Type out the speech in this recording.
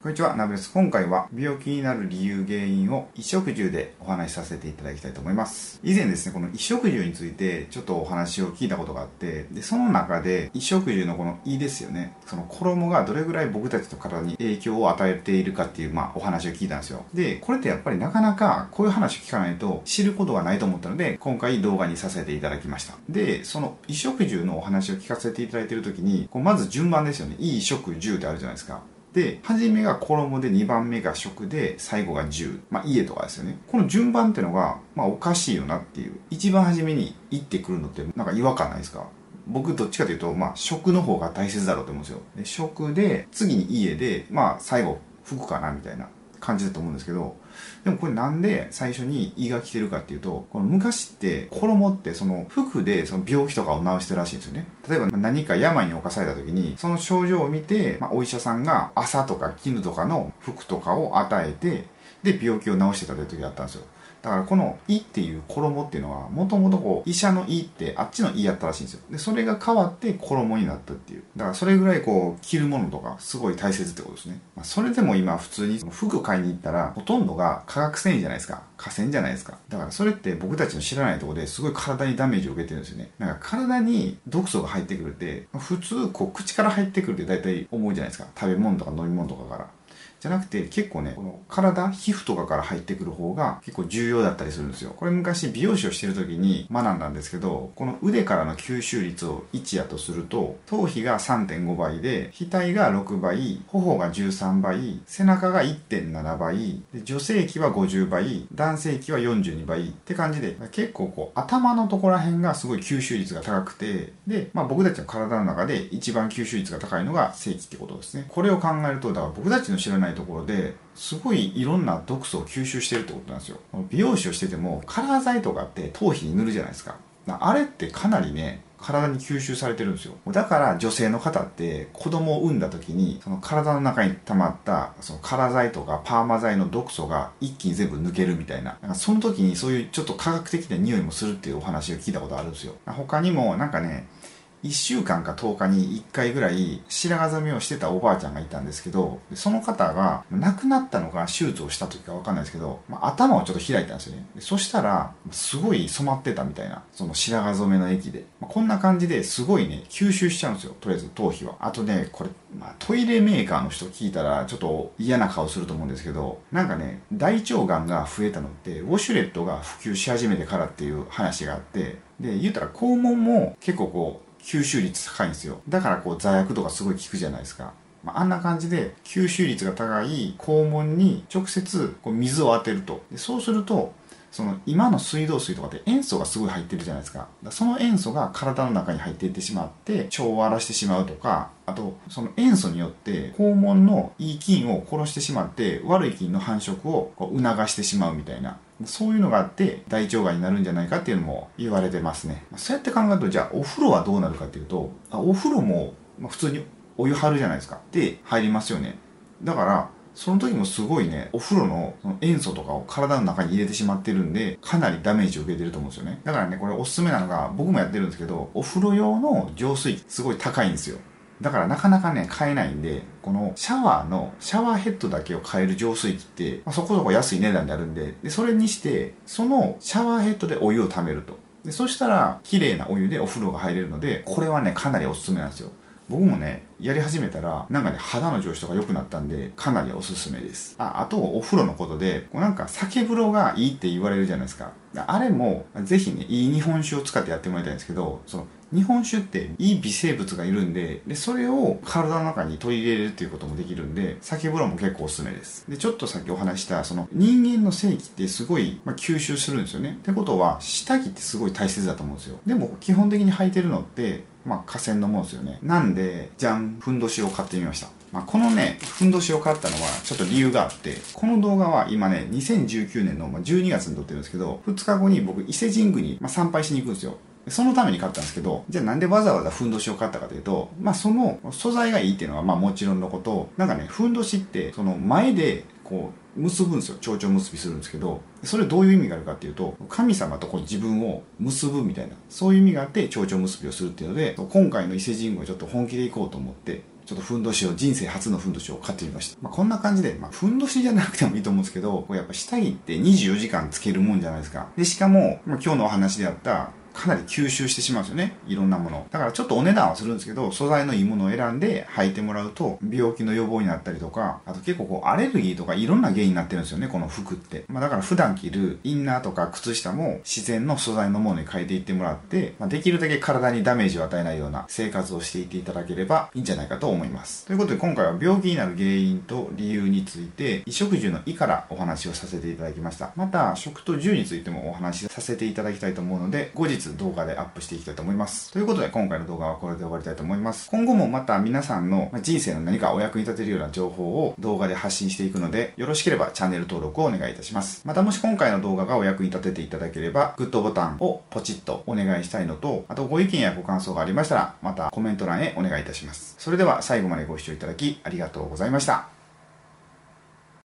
こんにちは、ナブです。今回は病気になる理由、原因を衣食住でお話しさせていただきたいと思います。以前ですね、この衣食住についてちょっとお話を聞いたことがあって、で、その中で衣食住のこの衣ですよね、その衣がどれぐらい僕たちの体に影響を与えているかっていう、まあお話を聞いたんですよ。で、これってやっぱりなかなかこういう話を聞かないと知ることがないと思ったので、今回動画にさせていただきました。で、その衣食住のお話を聞かせていただいているときに、こうまず順番ですよね。衣食住ってあるじゃないですか。で、初めが衣で2番目が食で最後が住。まあ家とかですよね。この順番ってのが、まあおかしいよなっていう。一番初めに行ってくるのってなんか違和感ないですか？僕どっちかというと、まあ食の方が大切だろうと思うんですよ。で、食で、次に家で、まあ最後服かなみたいな感じだと思うんですけど、でもこれなんで最初に胃が来てるかっていうと、この昔って衣ってその服でその病気とかを治してるらしいんですよね。例えば何か病に侵された時に、その症状を見て、まあ、お医者さんが朝とか絹とかの服とかを与えて、で病気を治してたという時があったんですよ。だからこの胃っていう衣っていうのはもともとこう医者の胃ってあっちの胃やったらしいんですよ。でそれが変わって衣になったっていう。だからそれぐらいこう着るものとかすごい大切ってことですね、まあ、それでも今普通に服買いに行ったらほとんどが化学繊維じゃないですか。河川じゃないですか。だからそれって僕たちの知らないとこですごい体にダメージを受けてるんですよね。なんか体に毒素が入ってくるって普通こう口から入ってくるって大体思うじゃないですか。食べ物とか飲み物とかから。じゃなくて結構ね、この体、皮膚とかから入ってくる方が結構重要だったりするんですよ。これ昔美容師をしてる時に学んだんですけど、この腕からの吸収率を1やとすると、頭皮が3.5倍で、額が6倍、頬が13倍、背中が1.7倍、女性器は50倍、男性器は42倍って感じで、結構こう頭のところら辺がすごい吸収率が高くて、で、まあ僕たちの体の中で一番吸収率が高いのが正規ってことですね。これを考えると、だから僕たちの知らないところですごいいろんな毒素を吸収してるってことなんですよ。美容師をしててもカラー剤とかって頭皮に塗るじゃないですか。あれってかなりね体に吸収されてるんですよ。だから女性の方って子供を産んだ時にその体の中に溜まったそのカラー剤とかパーマ剤の毒素が一気に全部抜けるみたいな。なんかその時にそういうちょっと科学的な匂いもするっていうお話を聞いたことあるんですよ。他にもなんかね1週間か10日に1回ぐらい白髪染めをしてたおばあちゃんがいたんですけど、その方が亡くなったのか手術をした時かわかんないですけど、まあ、頭をちょっと開いたんですよね。そしたら、すごい染まってたみたいな、その白髪染めの液で。まあ、こんな感じですごいね、吸収しちゃうんですよ。とりあえず頭皮は。あとね、これ、まあ、トイレメーカーの人聞いたらちょっと嫌な顔すると思うんですけど、なんかね、大腸がんが増えたのって、ウォシュレットが普及し始めてからっていう話があって、で、言ったら肛門も結構こう、吸収率高いんですよ。だからこう座薬とかすごい効くじゃないですか。まあ、あんな感じで吸収率が高い肛門に直接こう水を当てると。でそうすると、その今の水道水とかって塩素がすごい入ってるじゃないですか。その塩素が体の中に入っていってしまって腸を荒らしてしまうとか、あとその塩素によって肛門のいい菌を殺してしまって悪い菌の繁殖をこう促してしまうみたいな。そういうのがあって大腸がんになるんじゃないかっていうのも言われてますね。そうやって考えるとじゃあお風呂はどうなるかっていうと、お風呂も普通にお湯張るじゃないですか。で入りますよね。だからその時もすごいね、お風呂の塩素とかを体の中に入れてしまってるんで、かなりダメージを受けてると思うんですよね。だからね、これおすすめなのが、僕もやってるんですけど、お風呂用の浄水器すごい高いんですよ。だからなかなかね、買えないんで、このシャワーの、シャワーヘッドだけを買える浄水器って、まあ、そこそこ安い値段であるんで、で、それにして、そのシャワーヘッドでお湯を溜めると。で、そしたら、綺麗なお湯でお風呂が入れるので、これはね、かなりおすすめなんですよ。僕もね、やり始めたら、なんかね、肌の調子とか良くなったんで、かなりおすすめです。あ、あと、お風呂のことで、こうなんか酒風呂がいいって言われるじゃないですか。あれも、ぜひね、いい日本酒を使ってやってもらいたいんですけど、その、日本酒っていい微生物がいるんで、で、それを体の中に取り入れるっていうこともできるんで、酒風呂も結構おすすめです。で、ちょっとさっきお話した、その、人間の性器ってすごい、まあ、吸収するんですよね。ってことは、下着ってすごい大切だと思うんですよ。でも、基本的に履いてるのって、まあ、河川のもんですよね。なんで、じゃふんどしを買ってみました。まあ、このね、ふんどしを買ったのはちょっと理由があって、この動画は今ね、2019年の12月に撮ってるんですけど、2日後に僕伊勢神宮に、参拝しに行くんですよ。そのために買ったんですけど、じゃあなんでわざわざふんどしを買ったかというと、まあその素材がいいっていうのはまあもちろんのこと、なんかね、ふんどしってその前でこう結ぶんですよ。蝶々結びするんですけど、それどういう意味があるかっていうと、神様とこう自分を結ぶみたいな、そういう意味があって蝶々結びをするっていうので、今回の伊勢神宮ちょっと本気で行こうと思って、ちょっとふんどしを、人生初のふんどしを買ってみました。まあ、こんな感じで、まあ、ふんどしじゃなくてもいいと思うんですけど、こうやっぱ下着って24時間つけるもんじゃないですか。で、しかも、まあ、今日のお話であった、かなり吸収してしまうんですよね。いろんなもの。だからちょっとお値段はするんですけど、素材のいいものを選んで履いてもらうと、病気の予防になったりとか、あと結構こうアレルギーとかいろんな原因になってるんですよね、この服って。まあだから普段着るインナーとか靴下も自然の素材のものに変えていってもらって、まあ、できるだけ体にダメージを与えないような生活をしていっていただければいいんじゃないかと思います。ということで今回は病気になる原因と理由について、衣食住の胃からお話をさせていただきました。また、食と住についてもお話しさせていただきたいと思うので、後日動画でアップしてしていきたいと思います。ということで今回の動画はこれで終わりたいと思います。今後もまた皆さんの人生の何かお役に立てるような情報を動画で発信していくので、よろしければチャンネル登録をお願いいたします。またもし今回の動画がお役に立てていただければ、グッドボタンをポチッとお願いしたいのと、あとご意見やご感想がありましたら、またコメント欄へお願いいたします。それでは最後までご視聴いただきありがとうございました。